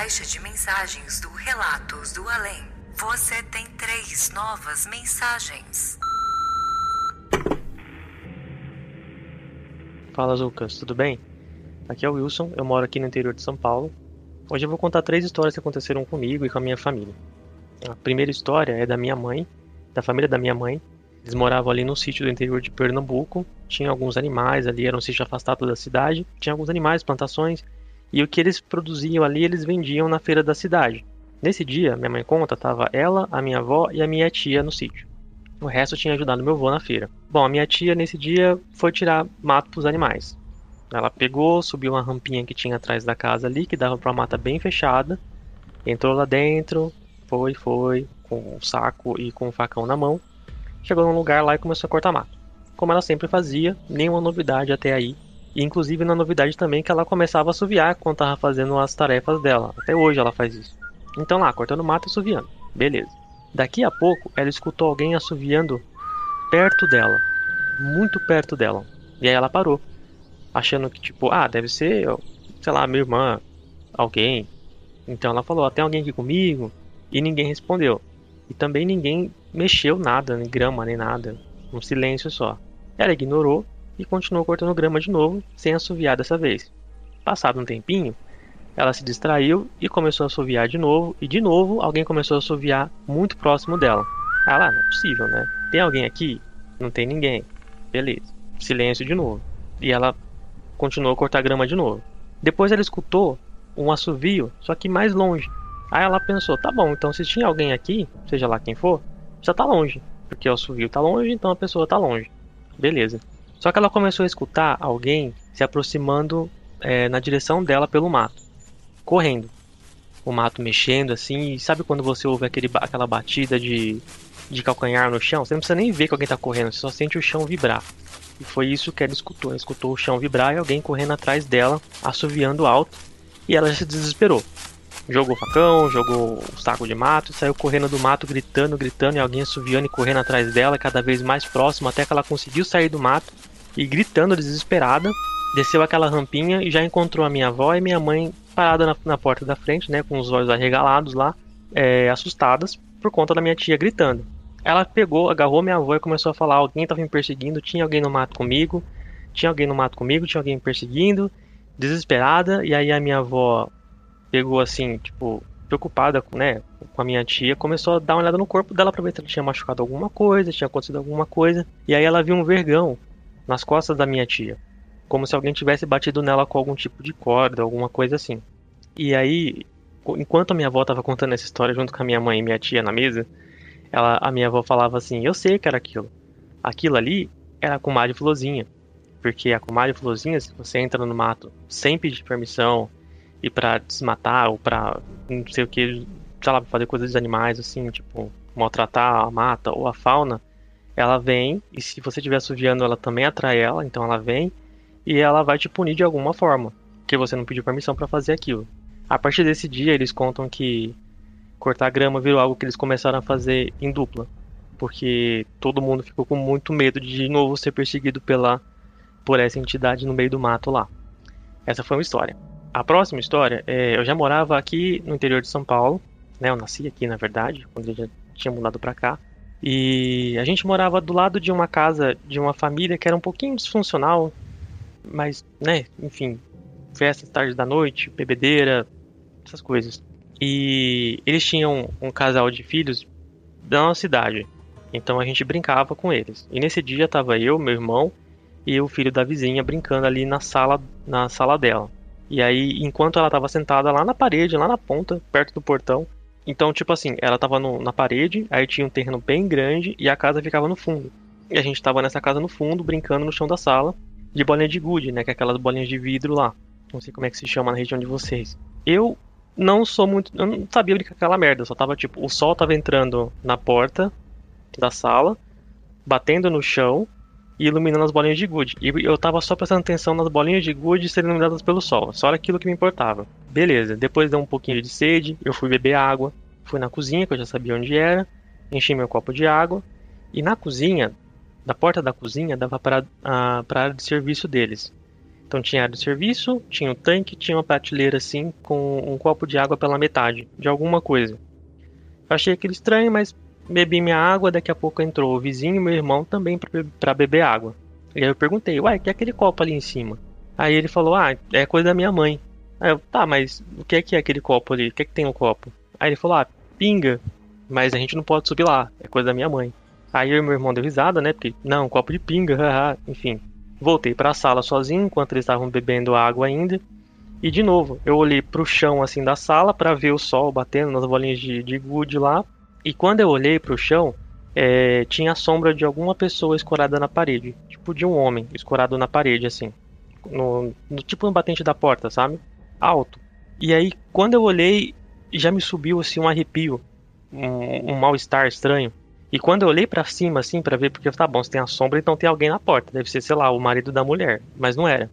caixa de mensagens do Relatos do Além. Você tem três novas mensagens. Fala Lucas, tudo bem? Aqui é o Wilson, eu moro aqui no interior de São Paulo. Hoje eu vou contar três histórias que aconteceram comigo e com a minha família. A primeira história é da minha mãe, da família da minha mãe. Eles moravam ali no sítio do interior de Pernambuco, tinha alguns animais ali, era um sítio afastado da cidade, tinha alguns animais, plantações, e o que eles produziam ali eles vendiam na feira da cidade. Nesse dia, minha mãe conta, tava ela, a minha avó e a minha tia no sítio. O resto tinha ajudado meu avô na feira. Bom, a minha tia nesse dia foi tirar mato pros animais. Ela pegou, subiu uma rampinha que tinha atrás da casa ali, que dava para uma mata bem fechada. Entrou lá dentro, foi, foi, com um saco e com um facão na mão. Chegou num lugar lá e começou a cortar mato. Como ela sempre fazia, nenhuma novidade até aí. E inclusive na novidade também que ela começava a assoviar quando estava fazendo as tarefas dela. Até hoje ela faz isso. Então lá, cortando mato e assoviando. Beleza. Daqui a pouco ela escutou alguém assoviando perto dela. Muito perto dela. E aí ela parou. Achando que tipo, ah, deve ser, sei lá, minha irmã, alguém. Então ela falou, tem alguém aqui comigo? E ninguém respondeu. E também ninguém mexeu nada, nem grama, nem nada. Um silêncio só. Ela ignorou e continuou cortando grama de novo, sem assoviar dessa vez. Passado um tempinho, ela se distraiu e começou a assoviar de novo, e de novo alguém começou a assoviar muito próximo dela. Ah lá, não é possível, né? Tem alguém aqui? Não tem ninguém. Beleza. Silêncio de novo. E ela continuou a cortar grama de novo. Depois ela escutou um assovio, só que mais longe. Aí ela pensou, tá bom, então se tinha alguém aqui, seja lá quem for, já tá longe. Porque o assovio tá longe, então a pessoa tá longe. Beleza. Só que ela começou a escutar alguém se aproximando é, na direção dela pelo mato, correndo. O mato mexendo assim, e sabe quando você ouve aquele, aquela batida de, de calcanhar no chão? Você não precisa nem ver que alguém está correndo, você só sente o chão vibrar. E foi isso que ela escutou. Ela escutou o chão vibrar e alguém correndo atrás dela, assoviando alto, e ela já se desesperou. Jogou o facão, jogou o saco de mato, saiu correndo do mato, gritando, gritando, e alguém assoviando e correndo atrás dela, cada vez mais próximo, até que ela conseguiu sair do mato e gritando desesperada, desceu aquela rampinha e já encontrou a minha avó e minha mãe parada na, na porta da frente, né, com os olhos arregalados lá, é, assustadas por conta da minha tia gritando. Ela pegou, agarrou minha avó e começou a falar: alguém estava me perseguindo, tinha alguém no mato comigo, tinha alguém no mato comigo, tinha alguém me perseguindo, desesperada. E aí a minha avó pegou assim, tipo, preocupada né, com a minha tia, começou a dar uma olhada no corpo dela para ver se ela tinha machucado alguma coisa, tinha acontecido alguma coisa. E aí ela viu um vergão nas costas da minha tia, como se alguém tivesse batido nela com algum tipo de corda, alguma coisa assim. E aí, enquanto a minha avó estava contando essa história junto com a minha mãe e minha tia na mesa, ela, a minha avó falava assim: Eu sei que era aquilo. Aquilo ali era a comadre Flozinha. Porque a comadre Flozinha, se você entra no mato sem pedir permissão e para desmatar ou para não sei o que, sei lá, fazer coisas dos animais, assim, tipo, maltratar a mata ou a fauna, ela vem, e se você estiver assoviando, ela também atrai ela, então ela vem, e ela vai te punir de alguma forma, porque você não pediu permissão para fazer aquilo. A partir desse dia, eles contam que cortar grama virou algo que eles começaram a fazer em dupla, porque todo mundo ficou com muito medo de de novo ser perseguido pela por essa entidade no meio do mato lá. Essa foi uma história. A próxima história, é, eu já morava aqui no interior de São Paulo, né? Eu nasci aqui, na verdade, quando eu já tinha mudado para cá. E a gente morava do lado de uma casa de uma família que era um pouquinho disfuncional, mas, né, enfim, festas tarde da noite, bebedeira, essas coisas. E eles tinham um casal de filhos da nossa cidade. Então a gente brincava com eles. E nesse dia tava eu, meu irmão e o filho da vizinha brincando ali na sala, na sala dela. E aí, enquanto ela tava sentada lá na parede, lá na ponta, perto do portão, então, tipo assim, ela tava no, na parede, aí tinha um terreno bem grande e a casa ficava no fundo. E a gente tava nessa casa no fundo, brincando no chão da sala, de bolinha de gude, né? Que é aquelas bolinhas de vidro lá. Não sei como é que se chama na região de vocês. Eu não sou muito. Eu não sabia brincar com aquela merda. Só tava tipo, o sol tava entrando na porta da sala, batendo no chão e iluminando as bolinhas de gude. E eu tava só prestando atenção nas bolinhas de gude serem iluminadas pelo sol. Só era aquilo que me importava. Beleza, depois deu um pouquinho de sede, eu fui beber água. Fui na cozinha, que eu já sabia onde era. Enchi meu copo de água. E na cozinha, da porta da cozinha, dava para a área de serviço deles. Então tinha área de serviço, tinha um tanque, tinha uma prateleira assim, com um copo de água pela metade, de alguma coisa. Achei aquilo estranho, mas bebi minha água, daqui a pouco entrou o vizinho e meu irmão também para beber água. E aí eu perguntei, uai, que é aquele copo ali em cima? Aí ele falou, ah, é coisa da minha mãe. Aí eu, tá, mas o que é que é aquele copo ali? O que é que tem no copo? Aí ele falou, ah, pinga. Mas a gente não pode subir lá, é coisa da minha mãe. Aí eu e meu irmão deu risada, né? Porque, não, copo de pinga, haha, enfim. Voltei para a sala sozinho enquanto eles estavam bebendo água ainda. E de novo, eu olhei pro chão assim da sala para ver o sol batendo nas bolinhas de, de gude lá. E quando eu olhei pro chão, é, tinha a sombra de alguma pessoa escorada na parede. Tipo de um homem escorado na parede, assim. No, no tipo no batente da porta, sabe? Alto. E aí, quando eu olhei, já me subiu assim um arrepio. Um, um mal-estar estranho. E quando eu olhei para cima, assim, para ver, porque tá bom, se tem a sombra, então tem alguém na porta. Deve ser, sei lá, o marido da mulher. Mas não era.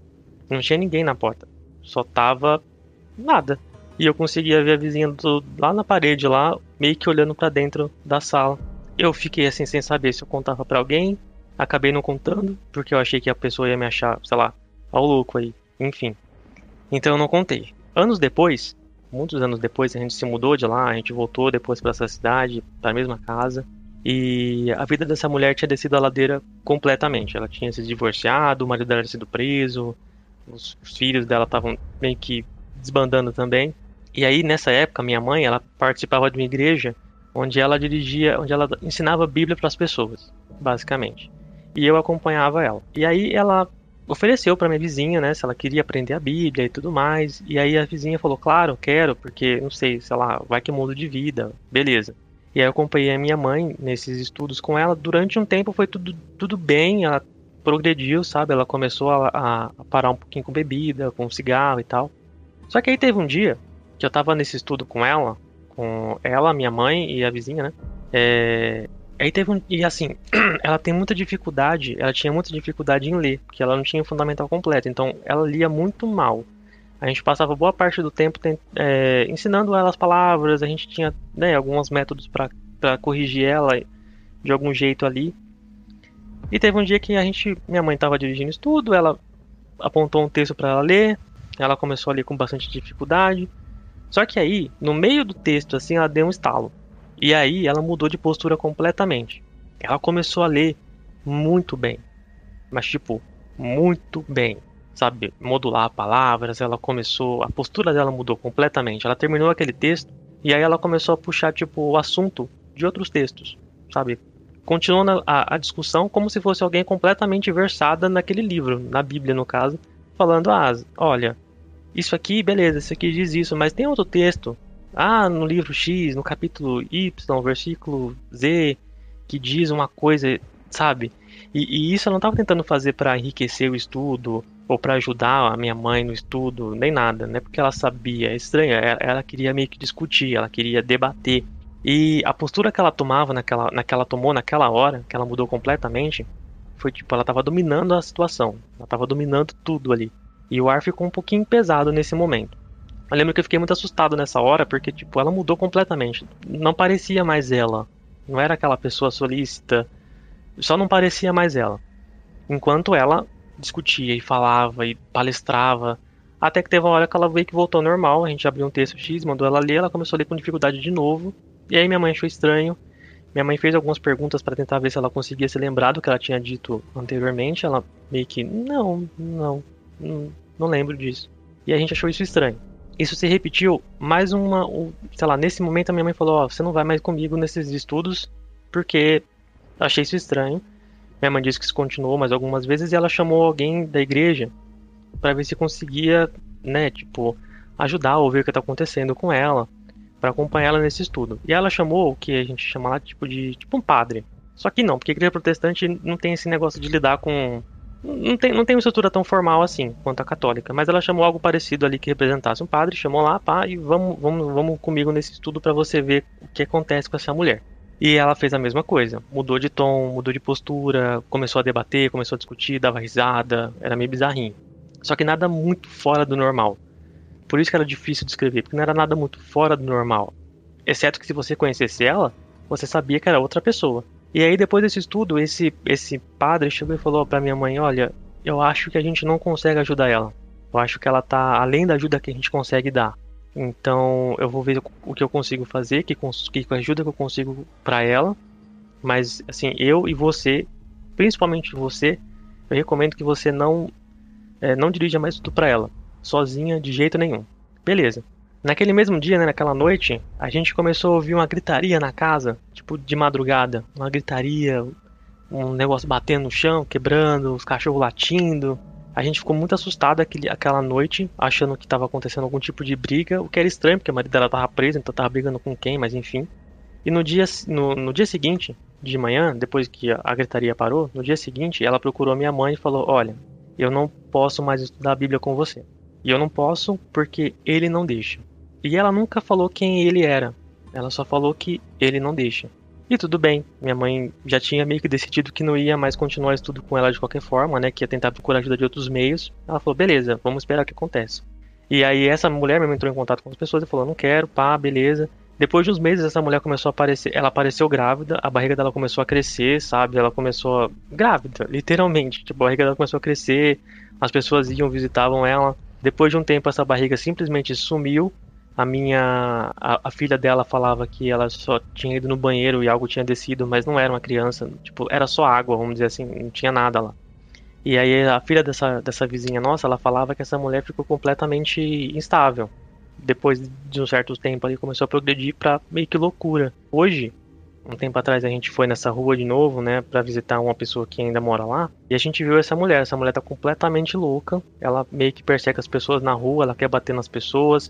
Não tinha ninguém na porta. Só tava nada. E eu conseguia ver a vizinha do, lá na parede, lá, meio que olhando para dentro da sala. Eu fiquei assim, sem saber se eu contava para alguém. Acabei não contando, porque eu achei que a pessoa ia me achar, sei lá, ao louco aí. Enfim. Então eu não contei. Anos depois, muitos anos depois, a gente se mudou de lá, a gente voltou depois para essa cidade, para a mesma casa. E a vida dessa mulher tinha descido a ladeira completamente. Ela tinha se divorciado, o marido dela tinha sido preso, os filhos dela estavam meio que desbandando também. E aí nessa época, minha mãe, ela participava de uma igreja onde ela dirigia, onde ela ensinava a Bíblia para as pessoas, basicamente. E eu acompanhava ela. E aí ela ofereceu para minha vizinha, né, se ela queria aprender a Bíblia e tudo mais. E aí a vizinha falou: "Claro, quero, porque não sei, sei lá, vai que mudo de vida". Beleza. E aí eu acompanhei a minha mãe nesses estudos com ela. Durante um tempo foi tudo, tudo bem, ela progrediu, sabe? Ela começou a, a, parar um pouquinho com bebida, com cigarro e tal. Só que aí teve um dia que eu tava nesse estudo com ela, com ela, minha mãe e a vizinha, né? É... Aí teve um. E assim, ela tem muita dificuldade, ela tinha muita dificuldade em ler, porque ela não tinha o fundamental completo. Então ela lia muito mal. A gente passava boa parte do tempo é, ensinando ela as palavras, a gente tinha né, alguns métodos para corrigir ela de algum jeito ali. E teve um dia que a gente, minha mãe estava dirigindo estudo, ela apontou um texto para ela ler, ela começou a ler com bastante dificuldade. Só que aí, no meio do texto, assim, ela deu um estalo. E aí ela mudou de postura completamente. Ela começou a ler muito bem. Mas tipo, muito bem sabe, modular palavras, ela começou, a postura dela mudou completamente. Ela terminou aquele texto e aí ela começou a puxar tipo o assunto de outros textos, sabe? Continuando a, a discussão como se fosse alguém completamente versada naquele livro, na Bíblia no caso, falando: "Ah, olha, isso aqui, beleza, isso aqui diz isso, mas tem outro texto. Ah, no livro X, no capítulo Y, versículo Z, que diz uma coisa, sabe? E, e isso eu não estava tentando fazer para enriquecer o estudo ou para ajudar a minha mãe no estudo, nem nada, né? Porque ela sabia, é estranho, ela, ela, queria meio que discutir, ela queria debater. E a postura que ela tomava naquela, naquela tomou naquela hora, que ela mudou completamente, foi tipo, ela estava dominando a situação, ela estava dominando tudo ali. E o ar ficou um pouquinho pesado nesse momento. Eu lembro que eu fiquei muito assustado nessa hora, porque tipo, ela mudou completamente. Não parecia mais ela. Não era aquela pessoa solícita. Só não parecia mais ela. Enquanto ela discutia e falava e palestrava. Até que teve uma hora que ela veio que voltou normal, a gente abriu um texto X, mandou ela ler, ela começou a ler com dificuldade de novo. E aí minha mãe achou estranho. Minha mãe fez algumas perguntas para tentar ver se ela conseguia se lembrar do que ela tinha dito anteriormente. Ela meio que, não, não, não lembro disso. E a gente achou isso estranho. Isso se repetiu mais uma, sei lá, nesse momento a minha mãe falou, ó, oh, você não vai mais comigo nesses estudos porque achei isso estranho. Minha mãe disse que isso continuou mais algumas vezes e ela chamou alguém da igreja para ver se conseguia, né, tipo, ajudar ou ver o que está acontecendo com ela, para acompanhar ela nesse estudo. E ela chamou o que a gente chama lá tipo de tipo um padre. Só que não, porque a igreja protestante não tem esse negócio de lidar com não tem, não tem uma estrutura tão formal assim quanto a católica, mas ela chamou algo parecido ali que representasse um padre, chamou lá, pá, e vamos, vamos, vamos comigo nesse estudo para você ver o que acontece com essa mulher. E ela fez a mesma coisa, mudou de tom, mudou de postura, começou a debater, começou a discutir, dava risada, era meio bizarrinho. Só que nada muito fora do normal. Por isso que era difícil de escrever, porque não era nada muito fora do normal. Exceto que se você conhecesse ela, você sabia que era outra pessoa. E aí depois desse estudo, esse esse padre chegou e falou para minha mãe, olha, eu acho que a gente não consegue ajudar ela. Eu acho que ela tá além da ajuda que a gente consegue dar. Então eu vou ver o que eu consigo fazer, que, que ajuda que eu consigo para ela. Mas assim, eu e você, principalmente você, eu recomendo que você não é, não dirija mais tudo para ela, sozinha de jeito nenhum. Beleza. Naquele mesmo dia, né, naquela noite, a gente começou a ouvir uma gritaria na casa, tipo de madrugada, uma gritaria, um negócio batendo no chão, quebrando, os cachorros latindo. A gente ficou muito assustado aquele, aquela noite, achando que estava acontecendo algum tipo de briga, o que era estranho, porque a marido dela tava presa, então tava brigando com quem, mas enfim. E no dia, no, no dia seguinte, de manhã, depois que a, a gritaria parou, no dia seguinte, ela procurou minha mãe e falou: Olha, eu não posso mais estudar a Bíblia com você. E eu não posso porque ele não deixa. E ela nunca falou quem ele era. Ela só falou que ele não deixa. E tudo bem, minha mãe já tinha meio que decidido que não ia mais continuar estudo com ela de qualquer forma, né? Que ia tentar procurar ajuda de outros meios. Ela falou, beleza, vamos esperar o que acontece. E aí essa mulher mesmo entrou em contato com as pessoas e falou, não quero, pá, beleza. Depois de uns meses, essa mulher começou a aparecer. Ela apareceu grávida, a barriga dela começou a crescer, sabe? Ela começou. A... grávida, literalmente. Tipo, a barriga dela começou a crescer, as pessoas iam, visitavam ela. Depois de um tempo, essa barriga simplesmente sumiu. A minha. A, a, filha dela falava que ela só tinha ido no banheiro e algo tinha descido, mas não era uma criança. Tipo, era só água, vamos dizer assim, não tinha nada lá. E aí a filha dessa, dessa vizinha nossa, ela falava que essa mulher ficou completamente instável depois de um certo tempo ali começou a progredir para meio que loucura. Hoje, um tempo atrás a gente foi nessa rua de novo, né, para visitar uma pessoa que ainda mora lá, e a gente viu essa mulher. Essa mulher tá completamente louca. Ela meio que persegue as pessoas na rua, ela quer bater nas pessoas.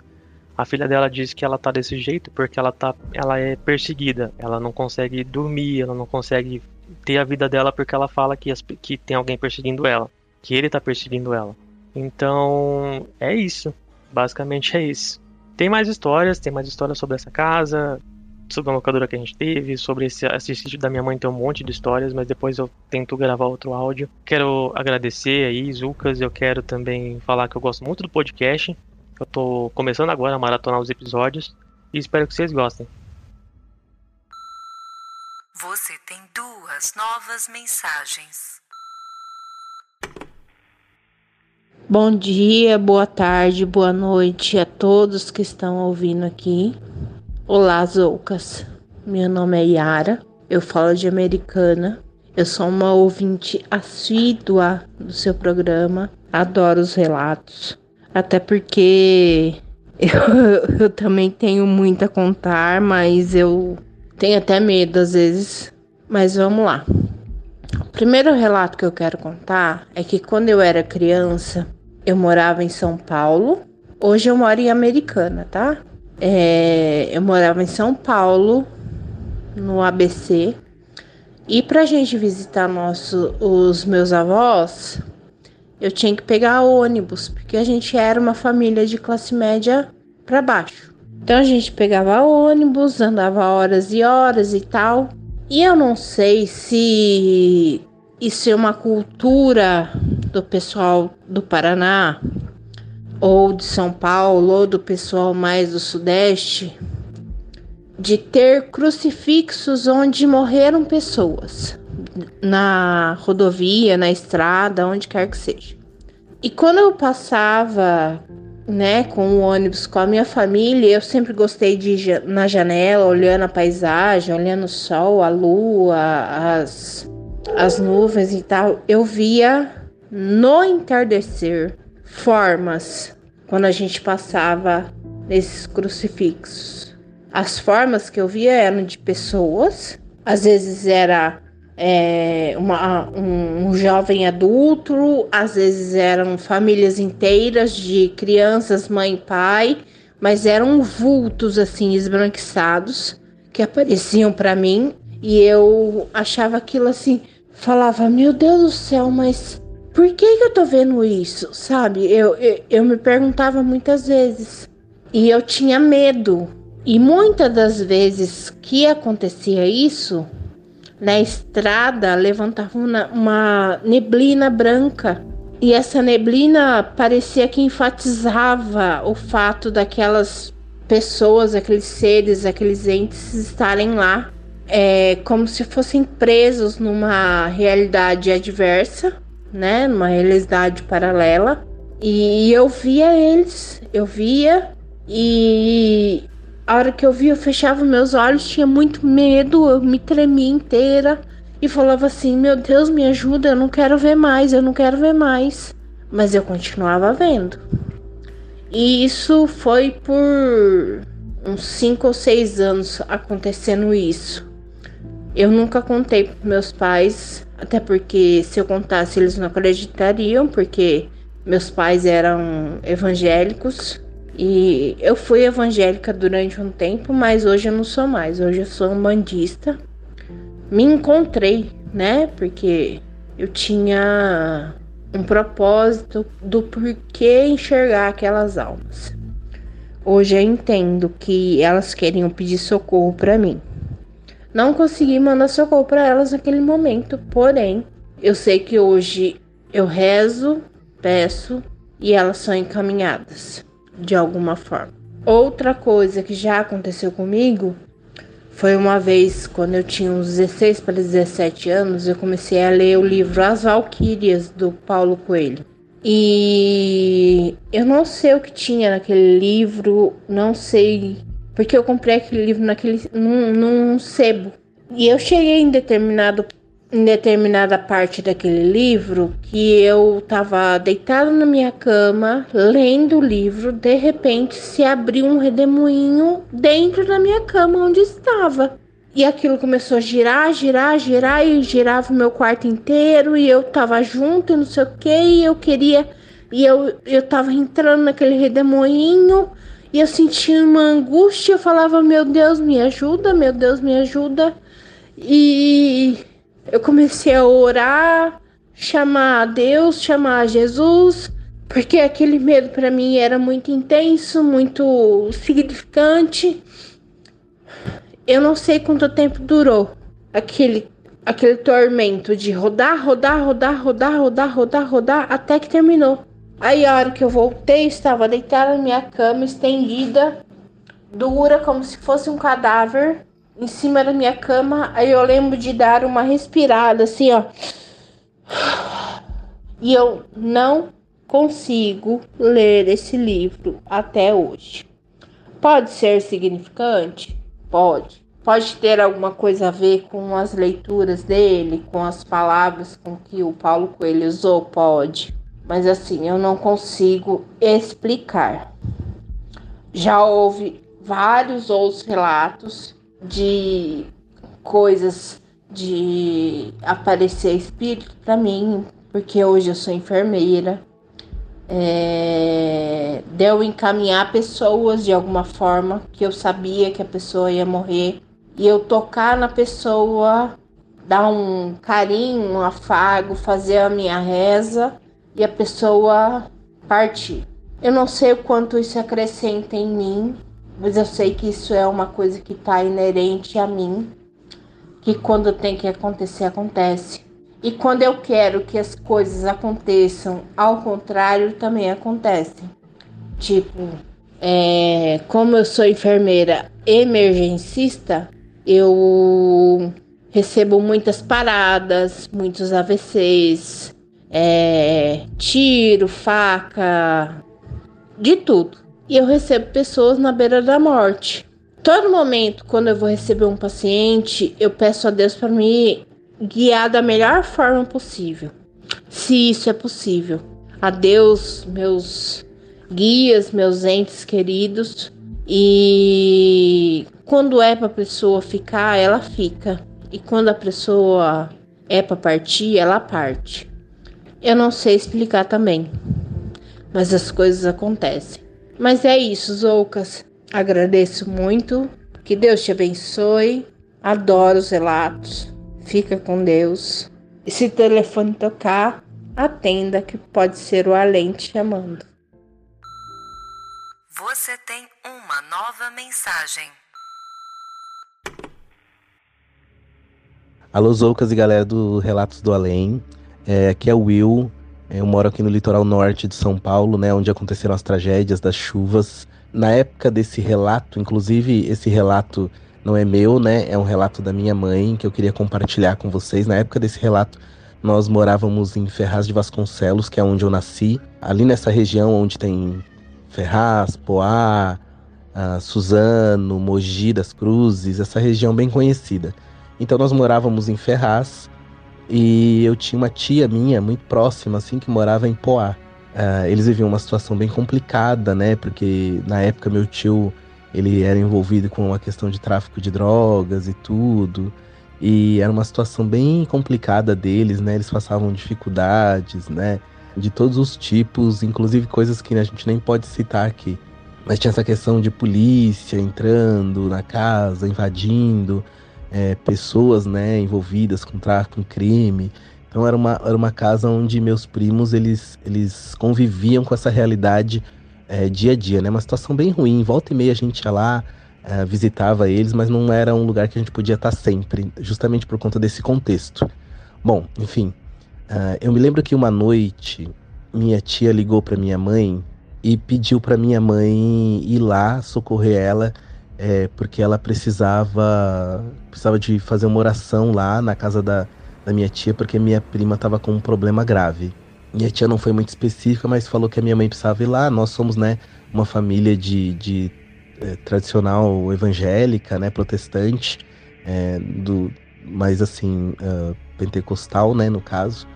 A filha dela diz que ela tá desse jeito porque ela tá, ela é perseguida. Ela não consegue dormir, ela não consegue ter a vida dela porque ela fala que, as, que tem alguém perseguindo ela, que ele tá perseguindo ela. Então, é isso. Basicamente é isso. Tem mais histórias, tem mais histórias sobre essa casa, sobre a locadora que a gente teve, sobre esse, esse sítio da minha mãe tem um monte de histórias, mas depois eu tento gravar outro áudio. Quero agradecer aí, Zucas, eu quero também falar que eu gosto muito do podcast. Eu tô começando agora a maratonar os episódios e espero que vocês gostem. Você tem duas novas mensagens. Bom dia, boa tarde, boa noite a todos que estão ouvindo aqui. Olá, Zoucas. Meu nome é Yara, eu falo de Americana. Eu sou uma ouvinte assídua do seu programa, adoro os relatos, até porque eu, eu também tenho muito a contar, mas eu tenho até medo às vezes. Mas vamos lá. O primeiro relato que eu quero contar é que quando eu era criança, eu morava em São Paulo. Hoje eu moro em Americana, tá? É, eu morava em São Paulo, no ABC. E pra gente visitar nosso, os meus avós, eu tinha que pegar ônibus, porque a gente era uma família de classe média para baixo. Então a gente pegava ônibus, andava horas e horas e tal. E eu não sei se isso é uma cultura do pessoal do Paraná ou de São Paulo ou do pessoal mais do Sudeste de ter crucifixos onde morreram pessoas na rodovia, na estrada, onde quer que seja. E quando eu passava, né, com o ônibus com a minha família, eu sempre gostei de ir na janela, olhando a paisagem, olhando o sol, a lua, as as nuvens e tal. Eu via no entardecer formas quando a gente passava nesses crucifixos. As formas que eu via eram de pessoas, às vezes era é, uma, um, um, jovem adulto, às vezes eram famílias inteiras de crianças, mãe e pai, mas eram vultos assim esbranquiçados que apareciam para mim e eu achava aquilo assim, falava, meu Deus do céu, mas por que, que eu tô vendo isso? Sabe? Eu, eu, eu me perguntava muitas vezes e eu tinha medo. E muitas das vezes que acontecia isso, na estrada levantava uma, uma neblina branca. E essa neblina parecia que enfatizava o fato daquelas pessoas, aqueles seres, aqueles entes estarem lá, é, como se fossem presos numa realidade adversa, né, numa realidade paralela. E eu via eles, eu via, e a hora que eu vi, eu fechava meus olhos, tinha muito medo, eu me tremia inteira e falava assim: Meu Deus, me ajuda, eu não quero ver mais, eu não quero ver mais. Mas eu continuava vendo. E isso foi por uns 5 ou 6 anos acontecendo isso. Eu nunca contei para meus pais, até porque se eu contasse eles não acreditariam, porque meus pais eram evangélicos. E eu fui evangélica durante um tempo, mas hoje eu não sou mais. Hoje eu sou um bandista. Me encontrei, né? Porque eu tinha um propósito do porquê enxergar aquelas almas. Hoje eu entendo que elas queriam pedir socorro para mim. Não consegui mandar socorro para elas naquele momento, porém, eu sei que hoje eu rezo, peço e elas são encaminhadas de alguma forma. Outra coisa que já aconteceu comigo foi uma vez, quando eu tinha uns 16 para 17 anos, eu comecei a ler o livro As Valquírias, do Paulo Coelho. E eu não sei o que tinha naquele livro, não sei. Porque eu comprei aquele livro naquele, num, num sebo. E eu cheguei em determinado em determinada parte daquele livro que eu estava deitado na minha cama, lendo o livro, de repente se abriu um redemoinho dentro da minha cama onde estava. E aquilo começou a girar, girar, girar e girava o meu quarto inteiro e eu tava junto não sei o que, e eu queria e eu eu tava entrando naquele redemoinho e eu sentia uma angústia, eu falava: "Meu Deus, me ajuda, meu Deus, me ajuda". E eu comecei a orar, chamar a Deus, chamar a Jesus, porque aquele medo para mim era muito intenso, muito significante. Eu não sei quanto tempo durou aquele aquele tormento de rodar, rodar, rodar, rodar, rodar, rodar, rodar até que terminou. Aí a hora que eu voltei, estava deitada na minha cama, estendida, dura como se fosse um cadáver, em cima da minha cama. Aí eu lembro de dar uma respirada assim, ó. E eu não consigo ler esse livro até hoje. Pode ser significante? Pode. Pode ter alguma coisa a ver com as leituras dele, com as palavras com que o Paulo Coelho usou? Pode. Mas assim, eu não consigo explicar. Já houve vários outros relatos de coisas de aparecer espírito para mim, porque hoje eu sou enfermeira. É, deu encaminhar pessoas de alguma forma que eu sabia que a pessoa ia morrer e eu tocar na pessoa, dar um carinho, um afago, fazer a minha reza e a pessoa partir. Eu não sei o quanto isso acrescenta em mim, mas eu sei que isso é uma coisa que está inerente a mim, que quando tem que acontecer, acontece. E quando eu quero que as coisas aconteçam, ao contrário, também acontecem. Tipo, é, como eu sou enfermeira emergencista, eu recebo muitas paradas, muitos AVCs, é, tiro, faca, de tudo e eu recebo pessoas na beira da morte. Todo momento, quando eu vou receber um paciente, eu peço a Deus para me guiar da melhor forma possível, se isso é possível. A Deus, meus guias, meus entes queridos, E quando é para a pessoa ficar, ela fica. E quando a pessoa é para partir, ela parte. Eu não sei explicar também, mas as coisas acontecem. Mas é isso, Zoucas. Agradeço muito. Que Deus te abençoe. Adoro os relatos. Fica com Deus. E se o telefone tocar, atenda que pode ser o além te chamando. Você tem uma nova mensagem. Alô, Zoucas e galera do Relatos do Além. É, aqui é o Will. Eu moro aqui no litoral norte de São Paulo, né, onde aconteceram as tragédias das chuvas. Na época desse relato, inclusive esse relato não é meu, né, é um relato da minha mãe que eu queria compartilhar com vocês. Na época desse relato, nós morávamos em Ferraz de Vasconcelos, que é onde eu nasci. Ali nessa região onde tem Ferraz, Poá, Suzano, Mogi das Cruzes, essa região bem conhecida. Então nós morávamos em Ferraz e eu tinha uma tia minha muito próxima, assim, que morava em Poá. Uh, eles viviam uma situação bem complicada, né? Porque na época meu tio ele era envolvido com uma questão de tráfico de drogas e tudo. E era uma situação bem complicada deles, né? Eles passavam dificuldades, né? De todos os tipos, inclusive coisas que a gente nem pode citar aqui. Mas tinha essa questão de polícia entrando na casa, invadindo, é, pessoas né, envolvidas com tráfico, com crime. Então era uma, era uma casa onde meus primos eles, eles conviviam com essa realidade é, dia a dia, né? Uma situação bem ruim. Volta e meia a gente ia lá, é, visitava eles, mas não era um lugar que a gente podia estar sempre, justamente por conta desse contexto. Bom, enfim, uh, eu me lembro que uma noite minha tia ligou para minha mãe e pediu para minha mãe ir lá socorrer ela, é, porque ela precisava precisava de fazer uma oração lá na casa da, da minha tia, porque minha prima estava com um problema grave. Minha tia não foi muito específica, mas falou que a minha mãe precisava ir lá. Nós somos, né, uma família de, de é, tradicional evangélica, né, protestante, é, do, mais assim, uh, pentecostal, né, no caso.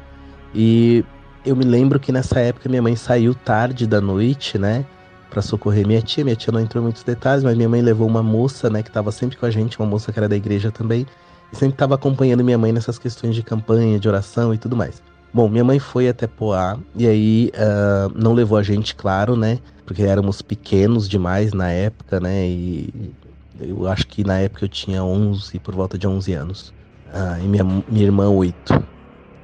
E eu me lembro que nessa época minha mãe saiu tarde da noite, né, para socorrer minha tia. Minha tia não entrou em muitos detalhes, mas minha mãe levou uma moça, né, que estava sempre com a gente, uma moça que era da igreja também, e sempre estava acompanhando minha mãe nessas questões de campanha, de oração e tudo mais. Bom, minha mãe foi até Poá e aí uh, não levou a gente, claro, né? Porque éramos pequenos demais na época, né? E eu acho que na época eu tinha 11, por volta de 11 anos. Uh, e minha, minha irmã, 8.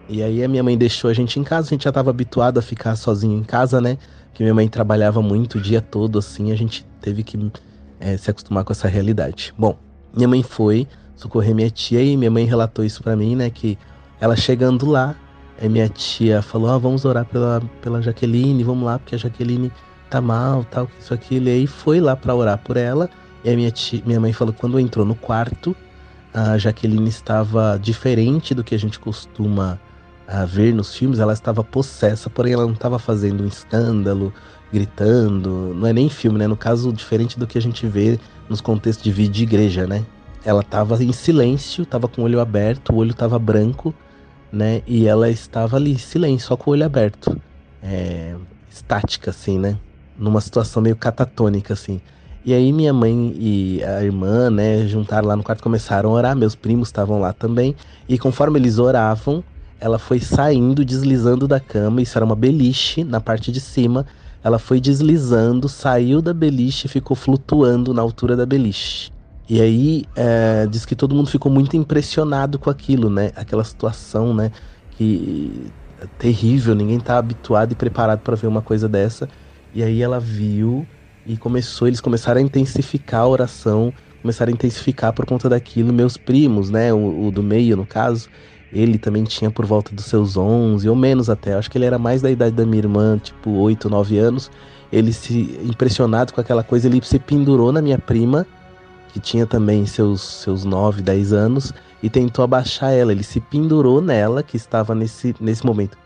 E aí a minha mãe deixou a gente em casa, a gente já estava habituado a ficar sozinho em casa, né? Porque minha mãe trabalhava muito o dia todo, assim, a gente teve que é, se acostumar com essa realidade. Bom, minha mãe foi socorrer minha tia e minha mãe relatou isso para mim, né? Que ela chegando lá, Aí minha tia falou: ah, vamos orar pela, pela Jaqueline, vamos lá, porque a Jaqueline tá mal, tal, isso, aquilo. E aí foi lá para orar por ela. E aí minha, tia, minha mãe falou: quando entrou no quarto, a Jaqueline estava diferente do que a gente costuma a ver nos filmes. Ela estava possessa, porém ela não estava fazendo um escândalo, gritando. Não é nem filme, né? No caso, diferente do que a gente vê nos contextos de vídeo de igreja, né? Ela estava em silêncio, estava com o olho aberto, o olho estava branco né? E ela estava ali, silêncio, só com o olho aberto. É, estática, assim, né? Numa situação meio catatônica, assim. E aí minha mãe e a irmã, né, juntaram lá no quarto, começaram a orar, meus primos estavam lá também. E conforme eles oravam, ela foi saindo, deslizando da cama, isso era uma beliche na parte de cima. Ela foi deslizando, saiu da beliche e ficou flutuando na altura da beliche. E aí é, diz que todo mundo ficou muito impressionado com aquilo, né? Aquela situação, né? Que é terrível, ninguém tá habituado e preparado para ver uma coisa dessa. E aí ela viu e começou, eles começaram a intensificar a oração, começaram a intensificar por conta daquilo. Meus primos, né? O, o do meio, no caso, ele também tinha por volta dos seus 11 ou menos até. Acho que ele era mais da idade da minha irmã, tipo 8, 9 anos. Ele se impressionado com aquela coisa, ele se pendurou na minha prima que tinha também seus, seus 9, 10 anos, e tentou abaixar ela. Ele se pendurou nela, que estava nesse, nesse momento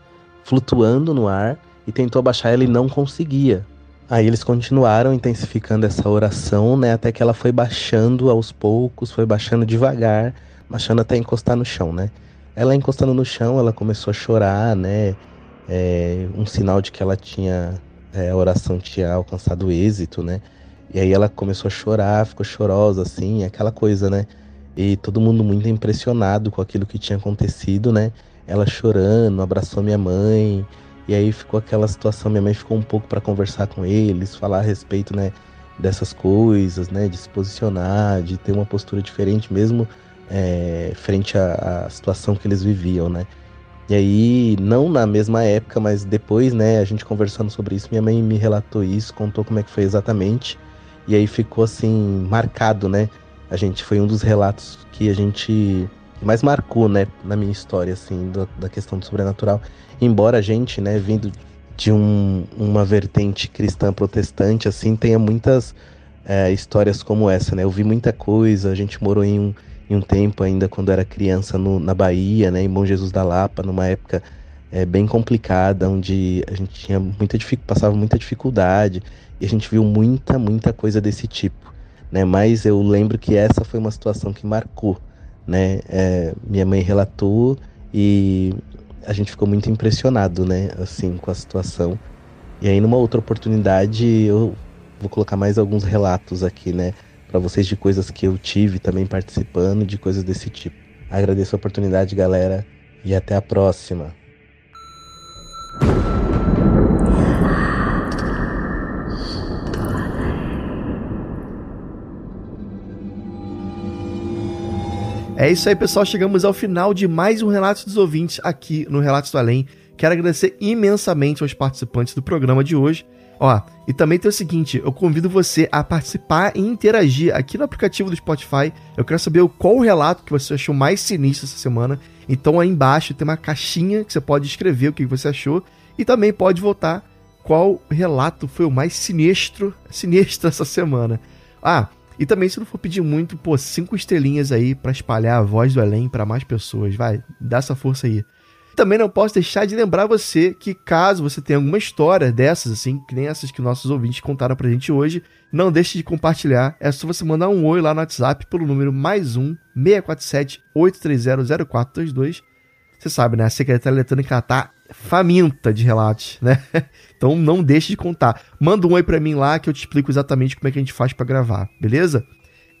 flutuando no ar, e tentou abaixar ela e não conseguia. Aí eles continuaram intensificando essa oração, né, até que ela foi baixando aos poucos, foi baixando devagar, baixando até encostar no chão, né. Ela encostando no chão, ela começou a chorar, né, é, um sinal de que ela tinha, é, a oração tinha alcançado êxito, né. E aí ela começou a chorar, ficou chorosa, assim, aquela coisa, né? E todo mundo muito impressionado com aquilo que tinha acontecido, né? Ela chorando, abraçou minha mãe. E aí ficou aquela situação, minha mãe ficou um pouco para conversar com eles, falar a respeito, né, dessas coisas, né, de se posicionar, de ter uma postura diferente mesmo é, frente à, à, situação que eles viviam, né. E aí, não na mesma época, mas depois, né, a gente conversando sobre isso, minha mãe me relatou isso, contou como é que foi exatamente, e aí ficou assim marcado, né. A gente foi um dos relatos que a gente mais marcou, né, na minha história, assim, da, da questão do sobrenatural. Embora a gente, né, vindo de um, uma vertente cristã protestante, assim, tenha muitas é, histórias como essa, né? Eu vi muita coisa, a gente morou em um, em um tempo ainda quando era criança no, na Bahia, né, em Bom Jesus da Lapa, numa época é, bem complicada, onde a gente tinha muita passava muita dificuldade e a gente viu muita, muita coisa desse tipo, né? Mas eu lembro que essa foi uma situação que marcou, né? É, minha mãe relatou e a gente ficou muito impressionado, né? Assim, com a situação. E aí, numa outra oportunidade, eu vou colocar mais alguns relatos aqui, né? Para vocês de coisas que eu tive também participando, de coisas desse tipo. Agradeço a oportunidade, galera, e até a próxima. É isso aí, pessoal. Chegamos ao final de mais um Relatos dos Ouvintes aqui no Relatos do Além. Quero agradecer imensamente aos participantes do programa de hoje. Ó, e também tem o seguinte, eu convido você a participar e interagir aqui no aplicativo do Spotify. Eu quero saber qual o relato que você achou mais sinistro essa semana. Então aí embaixo tem uma caixinha que você pode escrever o que você achou e também pode votar qual relato foi o mais sinistro, sinistro essa semana. Ah, e também, se não for pedir muito, pô, cinco estrelinhas aí para espalhar a voz do Além para mais pessoas. Vai, dá essa força aí. Também não posso deixar de lembrar você que caso você tenha alguma história dessas, assim, que nem essas que nossos ouvintes contaram pra gente hoje, não deixe de compartilhar. É só você mandar um oi lá no WhatsApp pelo número mais um 647 830 0422. Você sabe, né? A Secretaria Eletrônica tá faminta de relatos, né? Então não deixe de contar. Manda um oi para mim lá que eu te explico exatamente como é que a gente faz para gravar, beleza?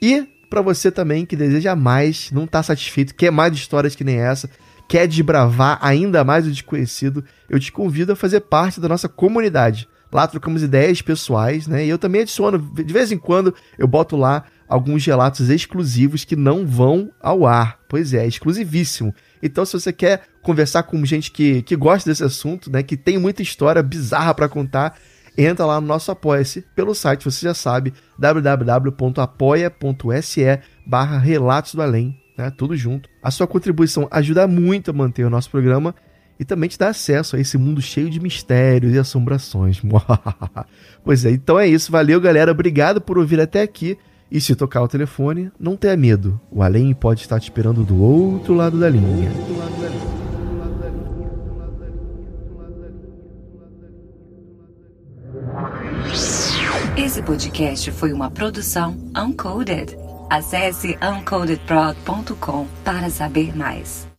E para você também que deseja mais, não tá satisfeito, quer mais histórias que nem essa, quer desbravar ainda mais o desconhecido, eu te convido a fazer parte da nossa comunidade. Lá trocamos ideias pessoais, né? E eu também adiciono, de vez em quando, eu boto lá alguns relatos exclusivos que não vão ao ar. Pois é, exclusivíssimo. Então, se você quer conversar com gente que, que gosta desse assunto, né, que tem muita história bizarra para contar, entra lá no nosso Apoia-se pelo site, você já sabe, www.apoia.se barra Relatos do Além, né, tudo junto. A sua contribuição ajuda muito a manter o nosso programa e também te dá acesso a esse mundo cheio de mistérios e assombrações. pois é, então é isso. Valeu, galera. Obrigado por ouvir até aqui. E se tocar o telefone, não tenha medo. O além pode estar te esperando do outro lado da linha. Esse podcast foi uma produção Uncoded. Acesse uncodedprod.com para saber mais.